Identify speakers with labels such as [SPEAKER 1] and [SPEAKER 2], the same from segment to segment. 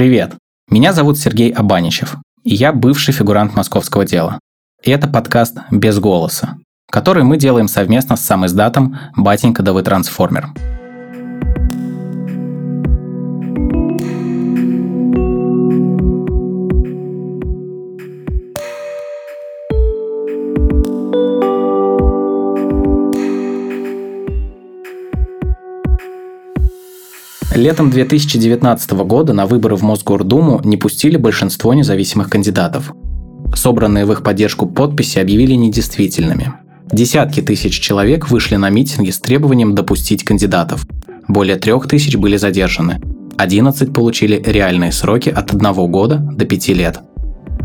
[SPEAKER 1] Привет! Меня зовут Сергей Абаничев, и я бывший фигурант московского дела. И это подкаст «Без голоса», который мы делаем совместно с сам издатом «Батенька да вы трансформер». Летом 2019 года на выборы в Мосгордуму не пустили большинство независимых кандидатов. Собранные в их поддержку подписи объявили недействительными. Десятки тысяч человек вышли на митинги с требованием допустить кандидатов. Более трех тысяч были задержаны. 11 получили реальные сроки от одного года до пяти лет.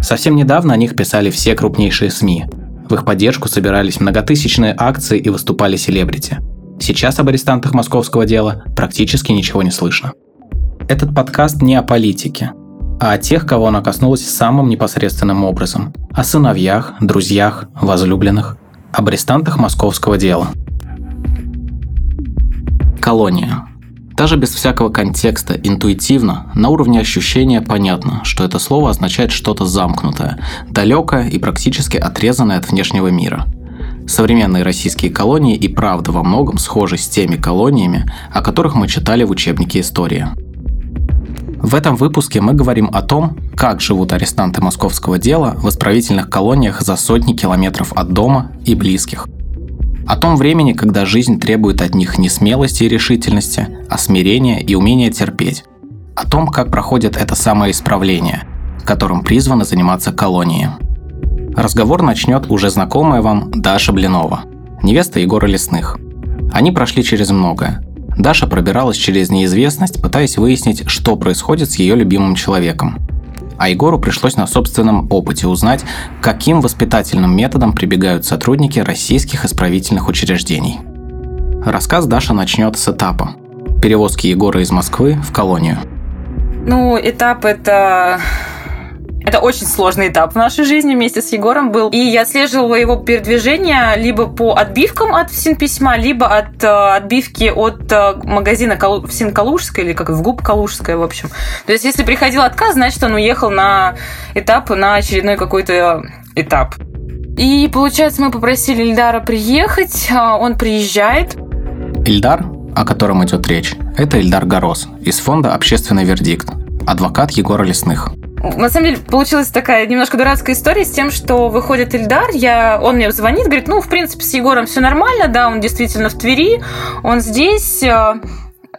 [SPEAKER 1] Совсем недавно о них писали все крупнейшие СМИ. В их поддержку собирались многотысячные акции и выступали селебрити – Сейчас об арестантах московского дела практически ничего не слышно. Этот подкаст не о политике, а о тех, кого она коснулась самым непосредственным образом. О сыновьях, друзьях, возлюбленных. Об арестантах московского дела. Колония. Даже без всякого контекста, интуитивно, на уровне ощущения понятно, что это слово означает что-то замкнутое, далекое и практически отрезанное от внешнего мира – Современные российские колонии и правда во многом схожи с теми колониями, о которых мы читали в учебнике истории. В этом выпуске мы говорим о том, как живут арестанты московского дела в исправительных колониях за сотни километров от дома и близких. О том времени, когда жизнь требует от них не смелости и решительности, а смирения и умения терпеть. О том, как проходит это самое исправление, которым призваны заниматься колонии. Разговор начнет уже знакомая вам Даша Блинова, невеста Егора Лесных. Они прошли через многое. Даша пробиралась через неизвестность, пытаясь выяснить, что происходит с ее любимым человеком. А Егору пришлось на собственном опыте узнать, каким воспитательным методом прибегают сотрудники российских исправительных учреждений. Рассказ Даша начнет с этапа – перевозки Егора из Москвы в колонию.
[SPEAKER 2] Ну, этап это это очень сложный этап в нашей жизни вместе с Егором был. И я отслеживала его передвижение либо по отбивкам от Синписьма, либо от э, отбивки от э, магазина Калу... в Синкалужской, или как в ГУП Калужская, в общем. То есть, если приходил отказ, значит, он уехал на этап, на очередной какой-то этап. И, получается, мы попросили Ильдара приехать, а он приезжает.
[SPEAKER 1] Ильдар, о котором идет речь, это Ильдар Горос из фонда «Общественный вердикт», адвокат Егора Лесных.
[SPEAKER 2] На самом деле получилась такая немножко дурацкая история с тем, что выходит Ильдар, я, он мне звонит, говорит, ну, в принципе, с Егором все нормально, да, он действительно в Твери, он здесь, э,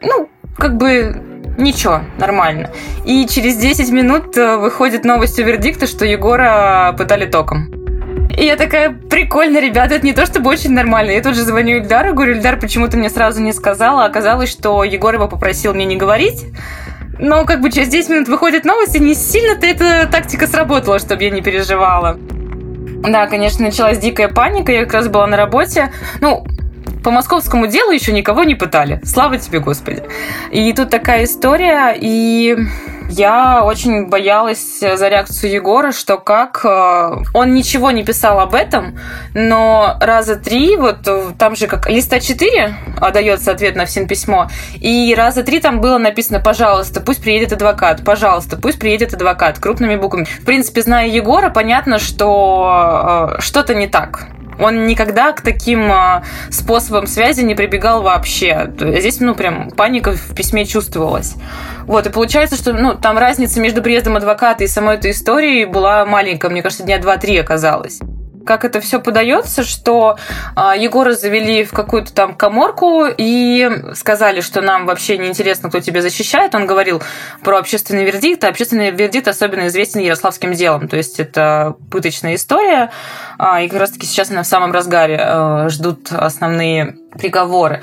[SPEAKER 2] ну, как бы ничего, нормально. И через 10 минут э, выходит новость у вердикта, что Егора пытали током. И я такая, прикольно, ребята, это не то чтобы очень нормально. Я тут же звоню Ильдару, говорю, Ильдар, почему ты мне сразу не сказала? Оказалось, что Егор его попросил мне не говорить. Но как бы через 10 минут выходит новость, и не сильно-то эта тактика сработала, чтобы я не переживала. Да, конечно, началась дикая паника, я как раз была на работе. Ну, по московскому делу еще никого не пытали. Слава тебе, Господи. И тут такая история, и я очень боялась за реакцию Егора, что как... Э, он ничего не писал об этом, но раза три, вот э, там же как листа 4 дается ответ на всем письмо, и раза три там было написано «пожалуйста, пусть приедет адвокат», «пожалуйста, пусть приедет адвокат» крупными буквами. В принципе, зная Егора, понятно, что э, что-то не так. Он никогда к таким способам связи не прибегал вообще. Здесь, ну, прям паника в письме чувствовалась. Вот, и получается, что ну, там разница между приездом адвоката и самой этой историей была маленькая. Мне кажется, дня два-три оказалось как это все подается, что э, Егора завели в какую-то там коморку и сказали, что нам вообще не интересно, кто тебя защищает. Он говорил про общественный вердикт, а общественный вердикт особенно известен ярославским делом. То есть это пыточная история, э, и как раз-таки сейчас она в самом разгаре э, ждут основные приговоры.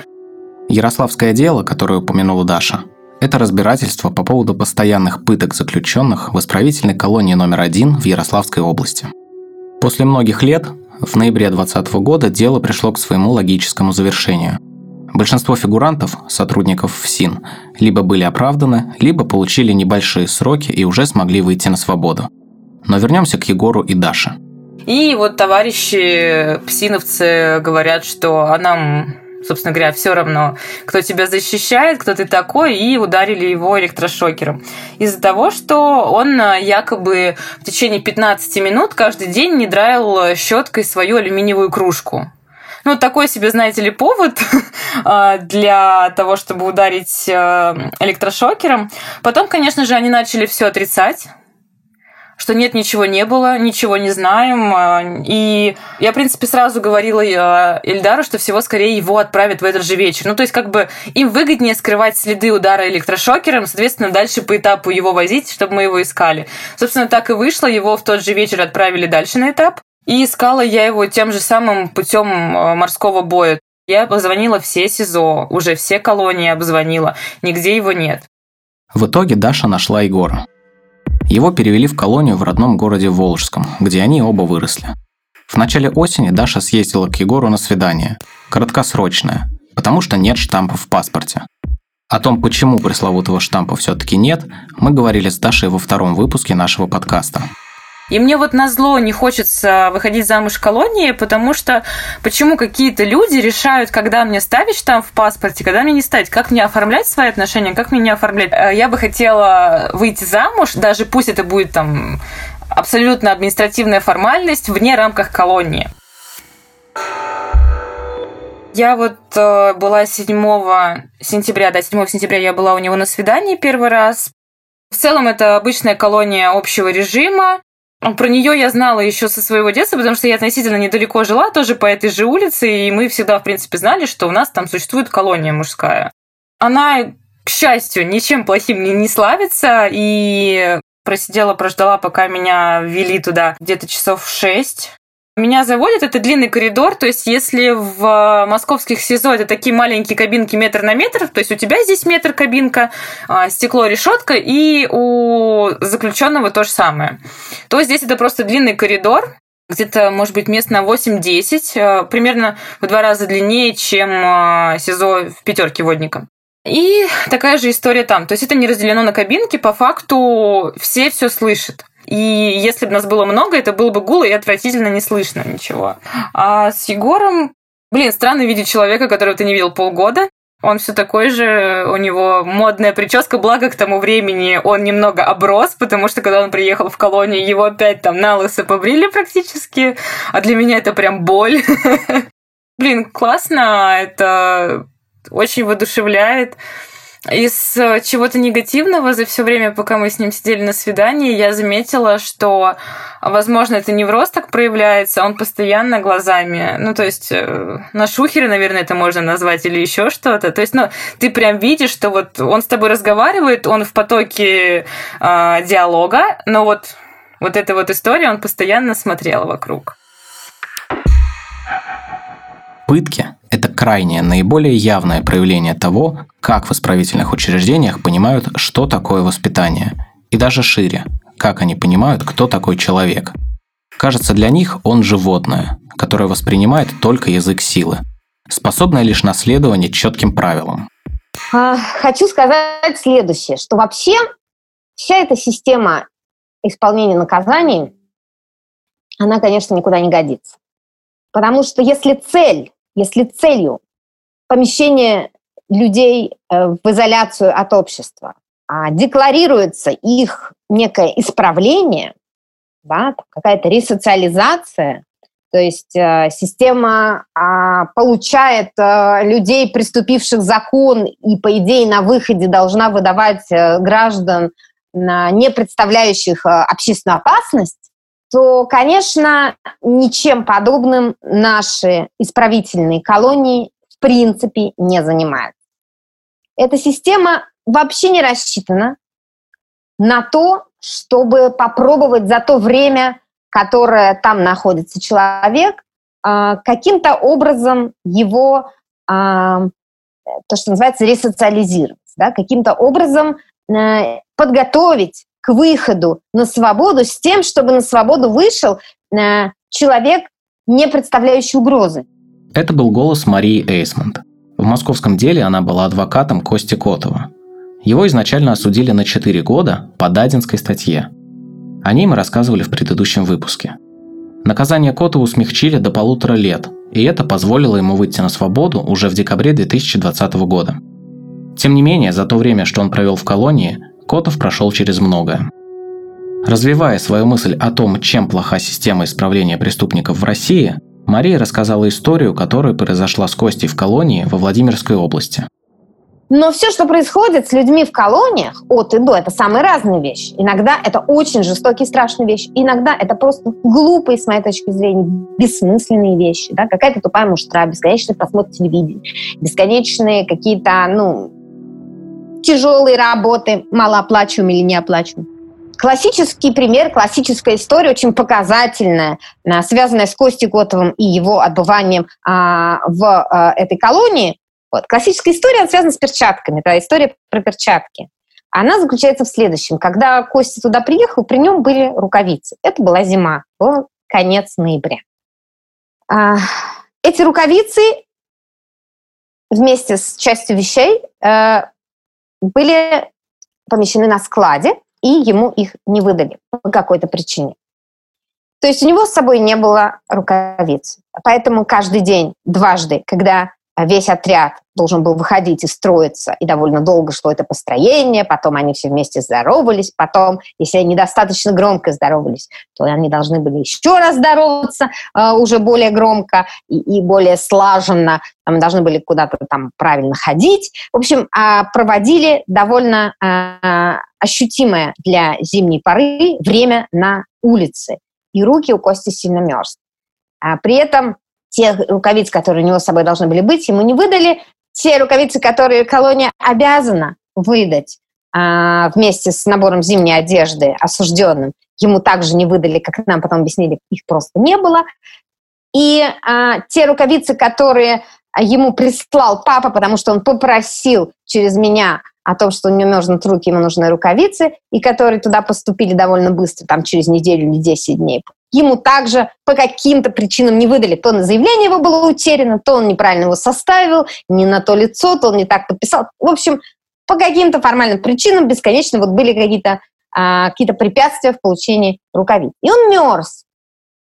[SPEAKER 1] Ярославское дело, которое упомянула Даша, это разбирательство по поводу постоянных пыток заключенных в исправительной колонии номер один в Ярославской области. После многих лет, в ноябре 2020 года дело пришло к своему логическому завершению. Большинство фигурантов, сотрудников ФСИН, либо были оправданы, либо получили небольшие сроки и уже смогли выйти на свободу. Но вернемся к Егору и Даше.
[SPEAKER 2] И вот товарищи псиновцы говорят, что а нам собственно говоря, все равно, кто тебя защищает, кто ты такой, и ударили его электрошокером. Из-за того, что он э, якобы в течение 15 минут каждый день не драил щеткой свою алюминиевую кружку. Ну, такой себе, знаете ли, повод э, для того, чтобы ударить э, электрошокером. Потом, конечно же, они начали все отрицать что нет, ничего не было, ничего не знаем. А, и я, в принципе, сразу говорила Эльдару, что всего скорее его отправят в этот же вечер. Ну, то есть, как бы им выгоднее скрывать следы удара электрошокером, соответственно, дальше по этапу его возить, чтобы мы его искали. Собственно, так и вышло. Его в тот же вечер отправили дальше на этап. И искала я его тем же самым путем а, морского боя. Я позвонила все СИЗО, уже все колонии обзвонила, нигде его нет.
[SPEAKER 1] В итоге Даша нашла Егора. Его перевели в колонию в родном городе Волжском, где они оба выросли. В начале осени Даша съездила к Егору на свидание. Краткосрочное, потому что нет штампа в паспорте. О том, почему пресловутого штампа все-таки нет, мы говорили с Дашей во втором выпуске нашего подкаста.
[SPEAKER 2] И мне вот на зло не хочется выходить замуж в колонии, потому что почему какие-то люди решают, когда мне ставить штамп в паспорте, когда мне не ставить, как мне оформлять свои отношения, как мне не оформлять. Э, я бы хотела выйти замуж, даже пусть это будет там абсолютно административная формальность вне рамках колонии. Я вот э, была 7 сентября, да, 7 сентября я была у него на свидании первый раз. В целом это обычная колония общего режима. Про нее я знала еще со своего детства, потому что я относительно недалеко жила, тоже по этой же улице, и мы всегда, в принципе, знали, что у нас там существует колония мужская. Она, к счастью, ничем плохим не, не славится, и просидела, прождала, пока меня ввели туда где-то часов шесть. Меня заводят, это длинный коридор, то есть если в московских СИЗО это такие маленькие кабинки метр на метр, то есть у тебя здесь метр кабинка, а, стекло, решетка, и у заключенного то же самое, то здесь это просто длинный коридор, где-то, может быть, мест на 8-10, а, примерно в два раза длиннее, чем а, СИЗО в пятерке водника. И такая же история там. То есть это не разделено на кабинки, по факту все все слышат. И если бы нас было много, это было бы гуло и отвратительно не слышно ничего. А с Егором, блин, странно видеть человека, которого ты не видел полгода. Он все такой же, у него модная прическа, благо к тому времени он немного оброс, потому что когда он приехал в колонию, его опять там на лысо побрили практически, а для меня это прям боль. Блин, классно, это очень воодушевляет. Из э, чего-то негативного за все время, пока мы с ним сидели на свидании, я заметила, что, возможно, это невроз так проявляется, он постоянно глазами, ну, то есть э, на шухере, наверное, это можно назвать, или еще что-то. То есть, ну, ты прям видишь, что вот он с тобой разговаривает, он в потоке э, диалога, но вот, вот эта вот история, он постоянно смотрел вокруг.
[SPEAKER 1] Пытки – это крайнее, наиболее явное проявление того, как в исправительных учреждениях понимают, что такое воспитание. И даже шире, как они понимают, кто такой человек. Кажется, для них он животное, которое воспринимает только язык силы, способное лишь на следование четким правилам.
[SPEAKER 3] А, хочу сказать следующее, что вообще вся эта система исполнения наказаний, она, конечно, никуда не годится. Потому что если цель если целью помещения людей э, в изоляцию от общества а декларируется их некое исправление, да, какая-то ресоциализация, то есть э, система э, получает э, людей, приступивших закон, и, по идее, на выходе должна выдавать э, граждан, э, не представляющих э, общественную опасность, то, конечно, ничем подобным наши исправительные колонии в принципе не занимаются. Эта система вообще не рассчитана на то, чтобы попробовать за то время, которое там находится человек, а, каким-то образом его, а, то, что называется, ресоциализировать, да, каким-то образом э, подготовить к выходу на свободу с тем, чтобы на свободу вышел э, человек, не представляющий угрозы.
[SPEAKER 1] Это был голос Марии Эйсмонт. В московском деле она была адвокатом Кости Котова. Его изначально осудили на 4 года по Дадинской статье. О ней мы рассказывали в предыдущем выпуске. Наказание Котову смягчили до полутора лет, и это позволило ему выйти на свободу уже в декабре 2020 года. Тем не менее, за то время, что он провел в колонии, Котов прошел через многое. Развивая свою мысль о том, чем плоха система исправления преступников в России, Мария рассказала историю, которая произошла с Костей в колонии во Владимирской области.
[SPEAKER 3] Но все, что происходит с людьми в колониях от и до, это самые разные вещи. Иногда это очень жестокие, страшные вещи. Иногда это просто глупые, с моей точки зрения, бессмысленные вещи. Да? Какая-то тупая муштра, бесконечный просмотр телевидения, бесконечные какие-то, ну, тяжелые работы, малооплачиваемые или неоплачиваемые. Классический пример, классическая история, очень показательная, а, связанная с Костей Котовым и его отбыванием а, в а, этой колонии. Вот. Классическая история она связана с перчатками, да, история про перчатки. Она заключается в следующем. Когда Костя туда приехал, при нем были рукавицы. Это была зима, был конец ноября. А, эти рукавицы вместе с частью вещей э, были помещены на складе, и ему их не выдали по какой-то причине. То есть у него с собой не было рукавиц. Поэтому каждый день, дважды, когда весь отряд должен был выходить и строиться, и довольно долго шло это построение, потом они все вместе здоровались, потом, если они достаточно громко здоровались, то они должны были еще раз здороваться э, уже более громко и, и более слаженно, там, должны были куда-то там правильно ходить. В общем, э, проводили довольно э, ощутимое для зимней поры время на улице, и руки у Кости сильно мерзли. А при этом тех рукавиц, которые у него с собой должны были быть, ему не выдали. Те рукавицы, которые колония обязана выдать а, вместе с набором зимней одежды осужденным, ему также не выдали, как нам потом объяснили, их просто не было. И а, те рукавицы, которые ему прислал папа, потому что он попросил через меня о том, что у него нужны руки, ему нужны рукавицы, и которые туда поступили довольно быстро, там через неделю или 10 дней ему также по каким-то причинам не выдали. То на заявление его было утеряно, то он неправильно его составил, не на то лицо, то он не так подписал. В общем, по каким-то формальным причинам бесконечно вот были какие-то а, какие препятствия в получении рукавиц. И он мерз.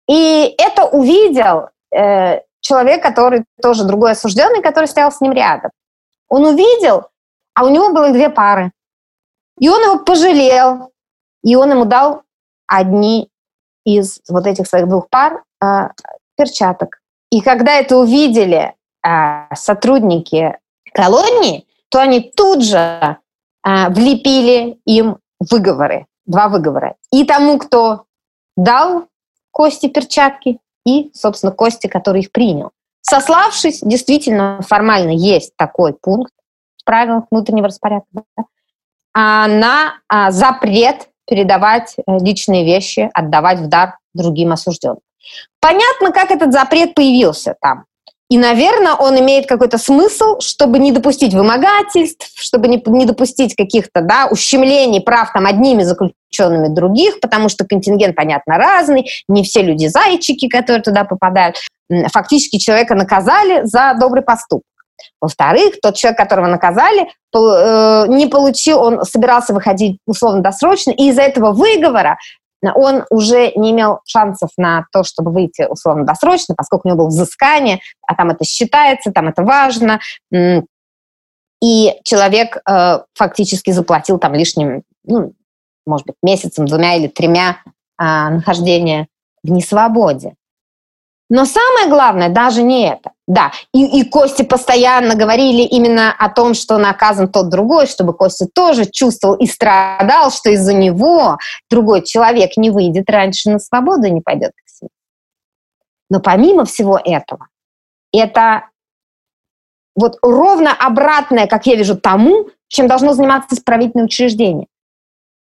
[SPEAKER 3] И это увидел э, человек, который тоже другой осужденный, который стоял с ним рядом. Он увидел, а у него было две пары. И он его пожалел, и он ему дал одни из вот этих своих двух пар э, перчаток. И когда это увидели э, сотрудники колонии, то они тут же э, влепили им выговоры, два выговора. И тому, кто дал Кости перчатки, и, собственно, Кости, который их принял. Сославшись, действительно, формально есть такой пункт в правилах внутреннего распорядка, да, на запрет передавать э, личные вещи, отдавать в дар другим осужденным. Понятно, как этот запрет появился там. И, наверное, он имеет какой-то смысл, чтобы не допустить вымогательств, чтобы не, не допустить каких-то да, ущемлений прав там одними заключенными других, потому что контингент, понятно, разный, не все люди зайчики, которые туда попадают. Фактически человека наказали за добрый поступок. Во-вторых, тот человек, которого наказали, э, не получил, он собирался выходить условно-досрочно, и из-за этого выговора он уже не имел шансов на то, чтобы выйти условно-досрочно, поскольку у него было взыскание, а там это считается, там это важно. И человек э, фактически заплатил там лишним, ну, может быть, месяцем, двумя или тремя э, нахождения в несвободе. Но самое главное даже не это. Да, и, и Кости постоянно говорили именно о том, что наказан тот другой, чтобы Костя тоже чувствовал и страдал, что из-за него другой человек не выйдет раньше на свободу и не пойдет к себе. Но помимо всего этого, это вот ровно обратное, как я вижу, тому, чем должно заниматься исправительное учреждение.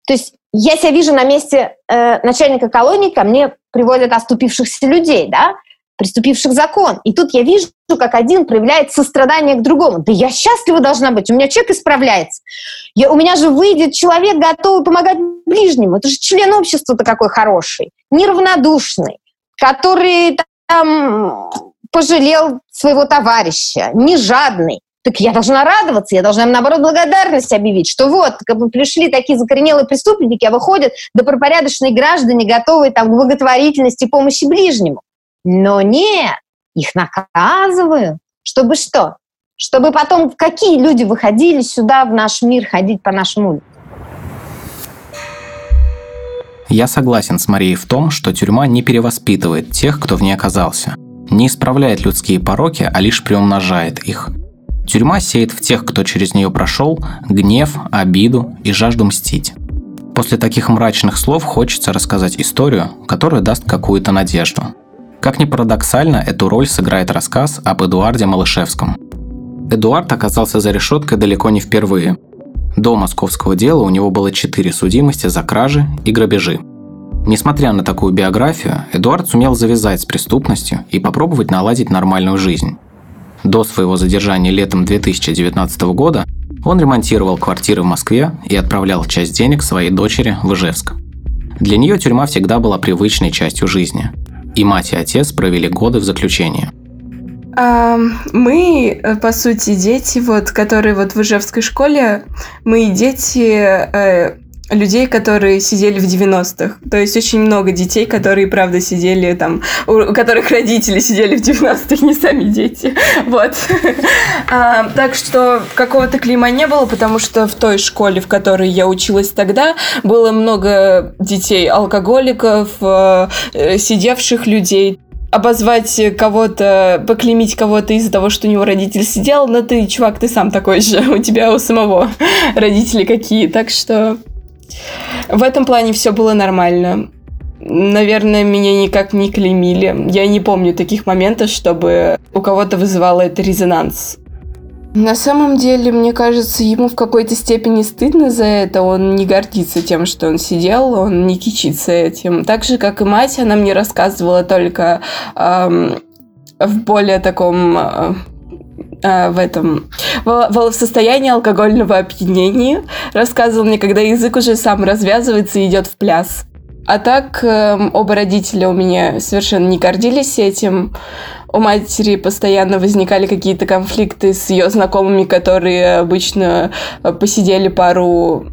[SPEAKER 3] То есть я себя вижу на месте э, начальника колонии, ко мне приводят оступившихся людей, да, приступивших закон. И тут я вижу, как один проявляет сострадание к другому. Да я счастлива должна быть, у меня человек исправляется. Я, у меня же выйдет человек, готовый помогать ближнему. Это же член общества-то какой хороший, неравнодушный, который там пожалел своего товарища, не жадный. Так я должна радоваться, я должна им, наоборот, благодарность объявить, что вот, как бы пришли такие закоренелые преступники, а выходят добропорядочные граждане, готовые там, к благотворительности помощи ближнему. Но нет, их наказываю. Чтобы что? Чтобы потом какие люди выходили сюда, в наш мир, ходить по нашему улицам?
[SPEAKER 1] Я согласен с Марией в том, что тюрьма не перевоспитывает тех, кто в ней оказался. Не исправляет людские пороки, а лишь приумножает их. Тюрьма сеет в тех, кто через нее прошел, гнев, обиду и жажду мстить. После таких мрачных слов хочется рассказать историю, которая даст какую-то надежду. Как ни парадоксально, эту роль сыграет рассказ об Эдуарде Малышевском. Эдуард оказался за решеткой далеко не впервые. До московского дела у него было четыре судимости за кражи и грабежи. Несмотря на такую биографию, Эдуард сумел завязать с преступностью и попробовать наладить нормальную жизнь. До своего задержания летом 2019 года он ремонтировал квартиры в Москве и отправлял часть денег своей дочери в Ижевск. Для нее тюрьма всегда была привычной частью жизни. И мать и отец провели годы в заключении.
[SPEAKER 4] Мы, э, по сути, дети, вот, которые вот в Ижевской школе, мы дети э, людей, которые сидели в 90-х. То есть очень много детей, которые, правда, сидели там, у которых родители сидели в 90-х, не сами дети. Вот. А, так что какого-то клима не было, потому что в той школе, в которой я училась тогда, было много детей алкоголиков, э, сидевших людей обозвать кого-то, поклеймить кого-то из-за того, что у него родитель сидел, но ты, чувак, ты сам такой же, у тебя у самого родители какие, так что в этом плане все было нормально. Наверное, меня никак не клеймили. Я не помню таких моментов, чтобы у кого-то вызывало это резонанс. На самом деле, мне кажется, ему в какой-то степени стыдно за это. Он не гордится тем, что он сидел, он не кичится этим. Так же, как и мать, она мне рассказывала только эм, в более таком э, в этом в, в состоянии алкогольного опьянения. Рассказывал мне, когда язык уже сам развязывается и идет в пляс. А так э, оба родителя у меня совершенно не гордились этим. У матери постоянно возникали какие-то конфликты с ее знакомыми, которые обычно э, посидели пару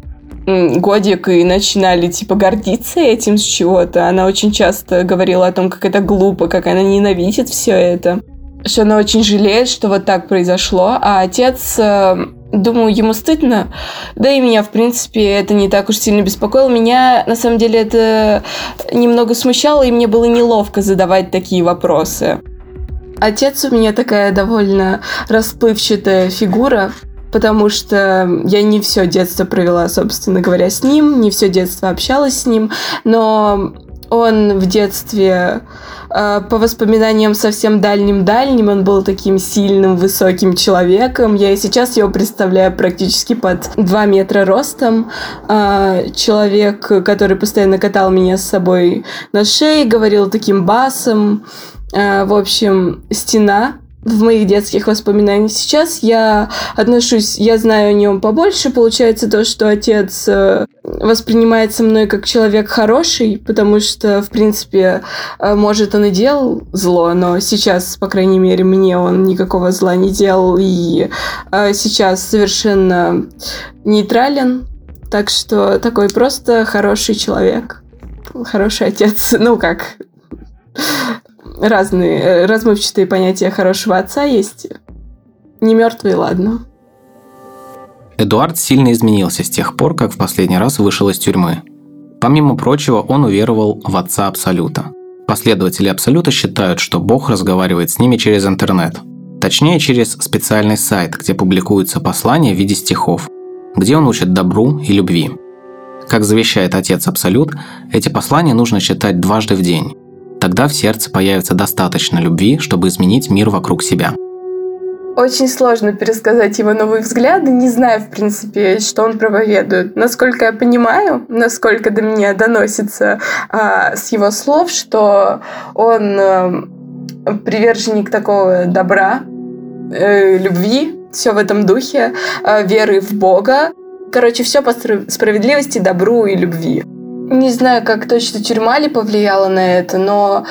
[SPEAKER 4] годик и начинали, типа, гордиться этим с чего-то. Она очень часто говорила о том, как это глупо, как она ненавидит все это что она очень жалеет, что вот так произошло, а отец э, думаю, ему стыдно. Да и меня, в принципе, это не так уж сильно беспокоило. Меня, на самом деле, это немного смущало, и мне было неловко задавать такие вопросы. Отец у меня такая довольно расплывчатая фигура, потому что я не все детство провела, собственно говоря, с ним, не все детство общалась с ним, но он в детстве Э, по воспоминаниям совсем дальним-дальним, он был таким сильным, высоким человеком. Я и сейчас его представляю практически под 2 метра ростом. Э, человек, который постоянно катал меня с собой на шее, говорил таким басом. Э, в общем, стена в моих детских воспоминаниях. Сейчас я отношусь, я знаю о нем побольше. Получается то, что отец э, воспринимается мной как человек хороший, потому что, в принципе, э, может, он и делал зло, но сейчас, по крайней мере, мне он никакого зла не делал, и э, сейчас совершенно нейтрален. Так что такой просто хороший человек. Хороший отец. Ну как, разные э, размывчатые понятия хорошего отца есть. Не мертвый, ладно.
[SPEAKER 1] Эдуард сильно изменился с тех пор, как в последний раз вышел из тюрьмы. Помимо прочего, он уверовал в отца Абсолюта. Последователи Абсолюта считают, что Бог разговаривает с ними через интернет. Точнее, через специальный сайт, где публикуются послания в виде стихов, где он учит добру и любви. Как завещает отец Абсолют, эти послания нужно читать дважды в день, Тогда в сердце появится достаточно любви, чтобы изменить мир вокруг себя.
[SPEAKER 4] Очень сложно пересказать его новые взгляды, не знаю, в принципе, что он проповедует. Насколько я понимаю, насколько до меня доносится а, с его слов, что он а, приверженник такого добра, э, любви, все в этом духе, э, веры в Бога. Короче, все по справедливости, добру и любви. Не знаю, как точно тюрьма ли повлияла на это, но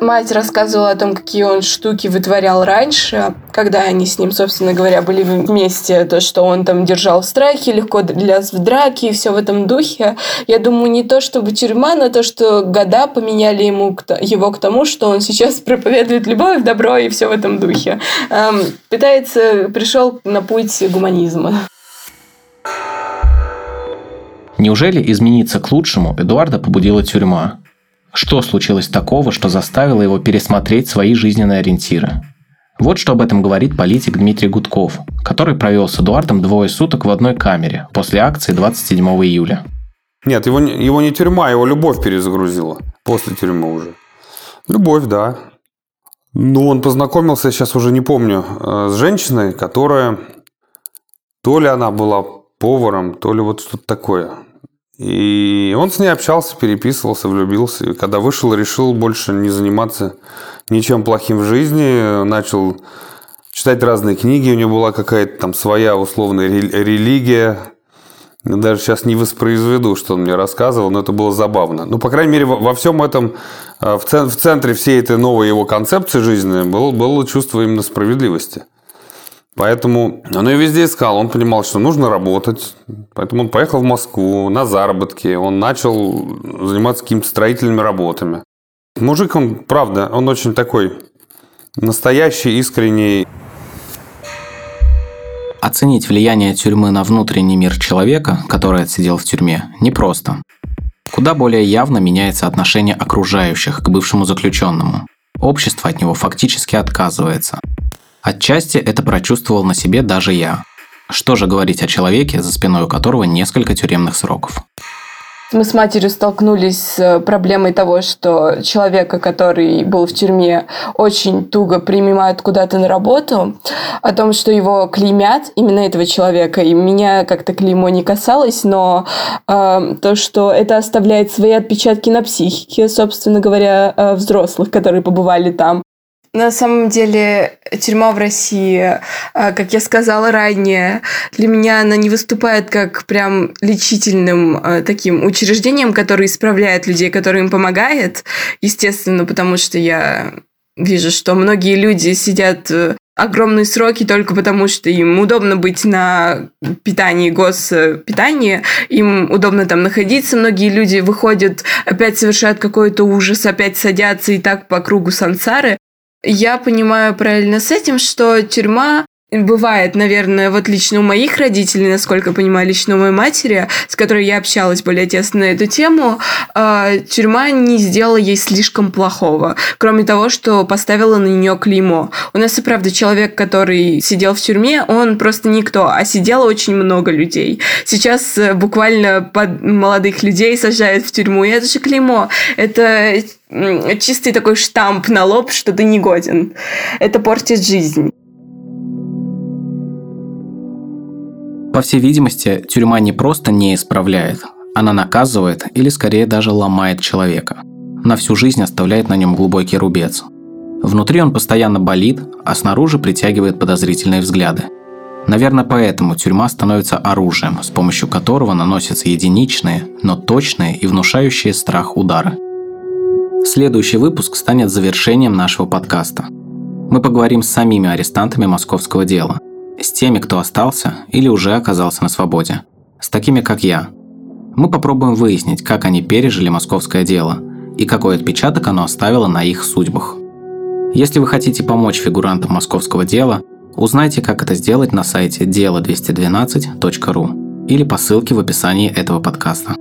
[SPEAKER 4] мать рассказывала о том, какие он штуки вытворял раньше, когда они с ним, собственно говоря, были вместе, то, что он там держал в страхе, легко в драки и все в этом духе. Я думаю, не то чтобы тюрьма, но то, что года поменяли ему его к тому, что он сейчас проповедует любовь, добро и все в этом духе. Эм, пытается, пришел на путь гуманизма.
[SPEAKER 1] Неужели измениться к лучшему Эдуарда побудила тюрьма? Что случилось такого, что заставило его пересмотреть свои жизненные ориентиры? Вот что об этом говорит политик Дмитрий Гудков, который провел с Эдуардом двое суток в одной камере после акции 27 июля.
[SPEAKER 5] Нет, его, его не тюрьма, его любовь перезагрузила. После тюрьмы уже. Любовь, да. Ну, он познакомился, сейчас уже не помню, э, с женщиной, которая то ли она была поваром, то ли вот что-то такое. И он с ней общался, переписывался, влюбился. И когда вышел, решил больше не заниматься ничем плохим в жизни. Начал читать разные книги. У него была какая-то там своя условная религия. Даже сейчас не воспроизведу, что он мне рассказывал, но это было забавно. Ну, по крайней мере, во всем этом, э, в центре всей этой новой его концепции жизненной было, было чувство именно справедливости. Поэтому он ее везде искал. Он понимал, что нужно работать. Поэтому он поехал в Москву на заработки. Он начал заниматься какими-то строительными работами. Мужик, он, правда, он очень такой настоящий, искренний.
[SPEAKER 1] Оценить влияние тюрьмы на внутренний мир человека, который отсидел в тюрьме, непросто. Куда более явно меняется отношение окружающих к бывшему заключенному. Общество от него фактически отказывается. Отчасти это прочувствовал на себе даже я. Что же говорить о человеке, за спиной у которого несколько тюремных сроков?
[SPEAKER 4] Мы с матерью столкнулись с проблемой того, что человека, который был в тюрьме, очень туго принимают куда-то на работу, о том, что его клеймят, именно этого человека, и меня как-то клеймо не касалось, но э, то, что это оставляет свои отпечатки на психике, собственно говоря, э, взрослых, которые побывали там, на самом деле, тюрьма в России, а, как я сказала ранее, для меня она не выступает как прям лечительным а, таким учреждением, которое исправляет людей, которое им помогает. Естественно, потому что я вижу, что многие люди сидят э, огромные сроки только потому, что им удобно быть на питании, госпитании, им удобно там находиться. Многие люди выходят, опять совершают какой-то ужас, опять садятся и так по кругу сансары. Я понимаю правильно с этим, что тюрьма Бывает, наверное, вот лично у моих родителей, насколько я понимаю, лично у моей матери, с которой я общалась более тесно на эту тему, э, тюрьма не сделала ей слишком плохого, кроме того, что поставила на нее клеймо. У нас и правда человек, который сидел в тюрьме, он просто никто, а сидело очень много людей. Сейчас э, буквально под молодых людей сажают в тюрьму, и это же клеймо. Это чистый такой штамп на лоб, что ты не годен. Это портит жизнь.
[SPEAKER 1] По всей видимости, тюрьма не просто не исправляет, она наказывает или скорее даже ломает человека. На всю жизнь оставляет на нем глубокий рубец. Внутри он постоянно болит, а снаружи притягивает подозрительные взгляды. Наверное, поэтому тюрьма становится оружием, с помощью которого наносятся единичные, но точные и внушающие страх удары. Следующий выпуск станет завершением нашего подкаста. Мы поговорим с самими арестантами московского дела – с теми, кто остался или уже оказался на свободе. С такими, как я. Мы попробуем выяснить, как они пережили московское дело и какой отпечаток оно оставило на их судьбах. Если вы хотите помочь фигурантам московского дела, узнайте, как это сделать на сайте дело212.ру или по ссылке в описании этого подкаста.